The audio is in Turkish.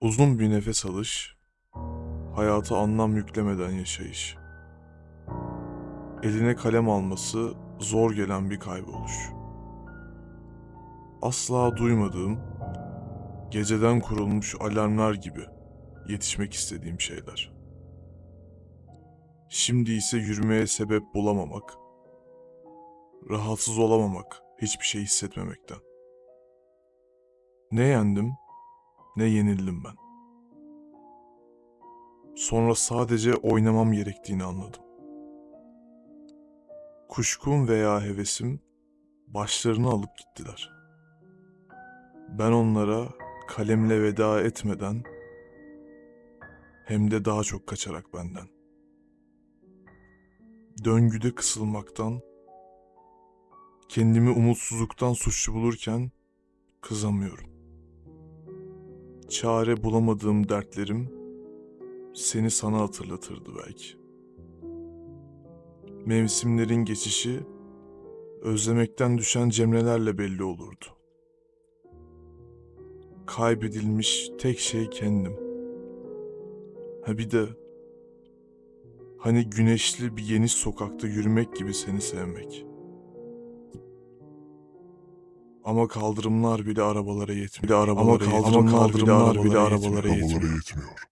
Uzun bir nefes alış, hayata anlam yüklemeden yaşayış. Eline kalem alması zor gelen bir kayboluş. Asla duymadığım, geceden kurulmuş alarmlar gibi yetişmek istediğim şeyler. Şimdi ise yürümeye sebep bulamamak, rahatsız olamamak, hiçbir şey hissetmemekten. Ne yendim, ne yenildim ben. Sonra sadece oynamam gerektiğini anladım. Kuşkum veya hevesim başlarını alıp gittiler. Ben onlara kalemle veda etmeden hem de daha çok kaçarak benden. Döngüde kısılmaktan, kendimi umutsuzluktan suçlu bulurken kızamıyorum. Çare bulamadığım dertlerim seni sana hatırlatırdı belki. Mevsimlerin geçişi özlemekten düşen cemrelerle belli olurdu. Kaybedilmiş tek şey kendim. Ha bir de hani güneşli bir geniş sokakta yürümek gibi seni sevmek. Ama kaldırımlar bile arabalara yetmiyor. Ama kaldırımlar bile arabalara yetmiyor.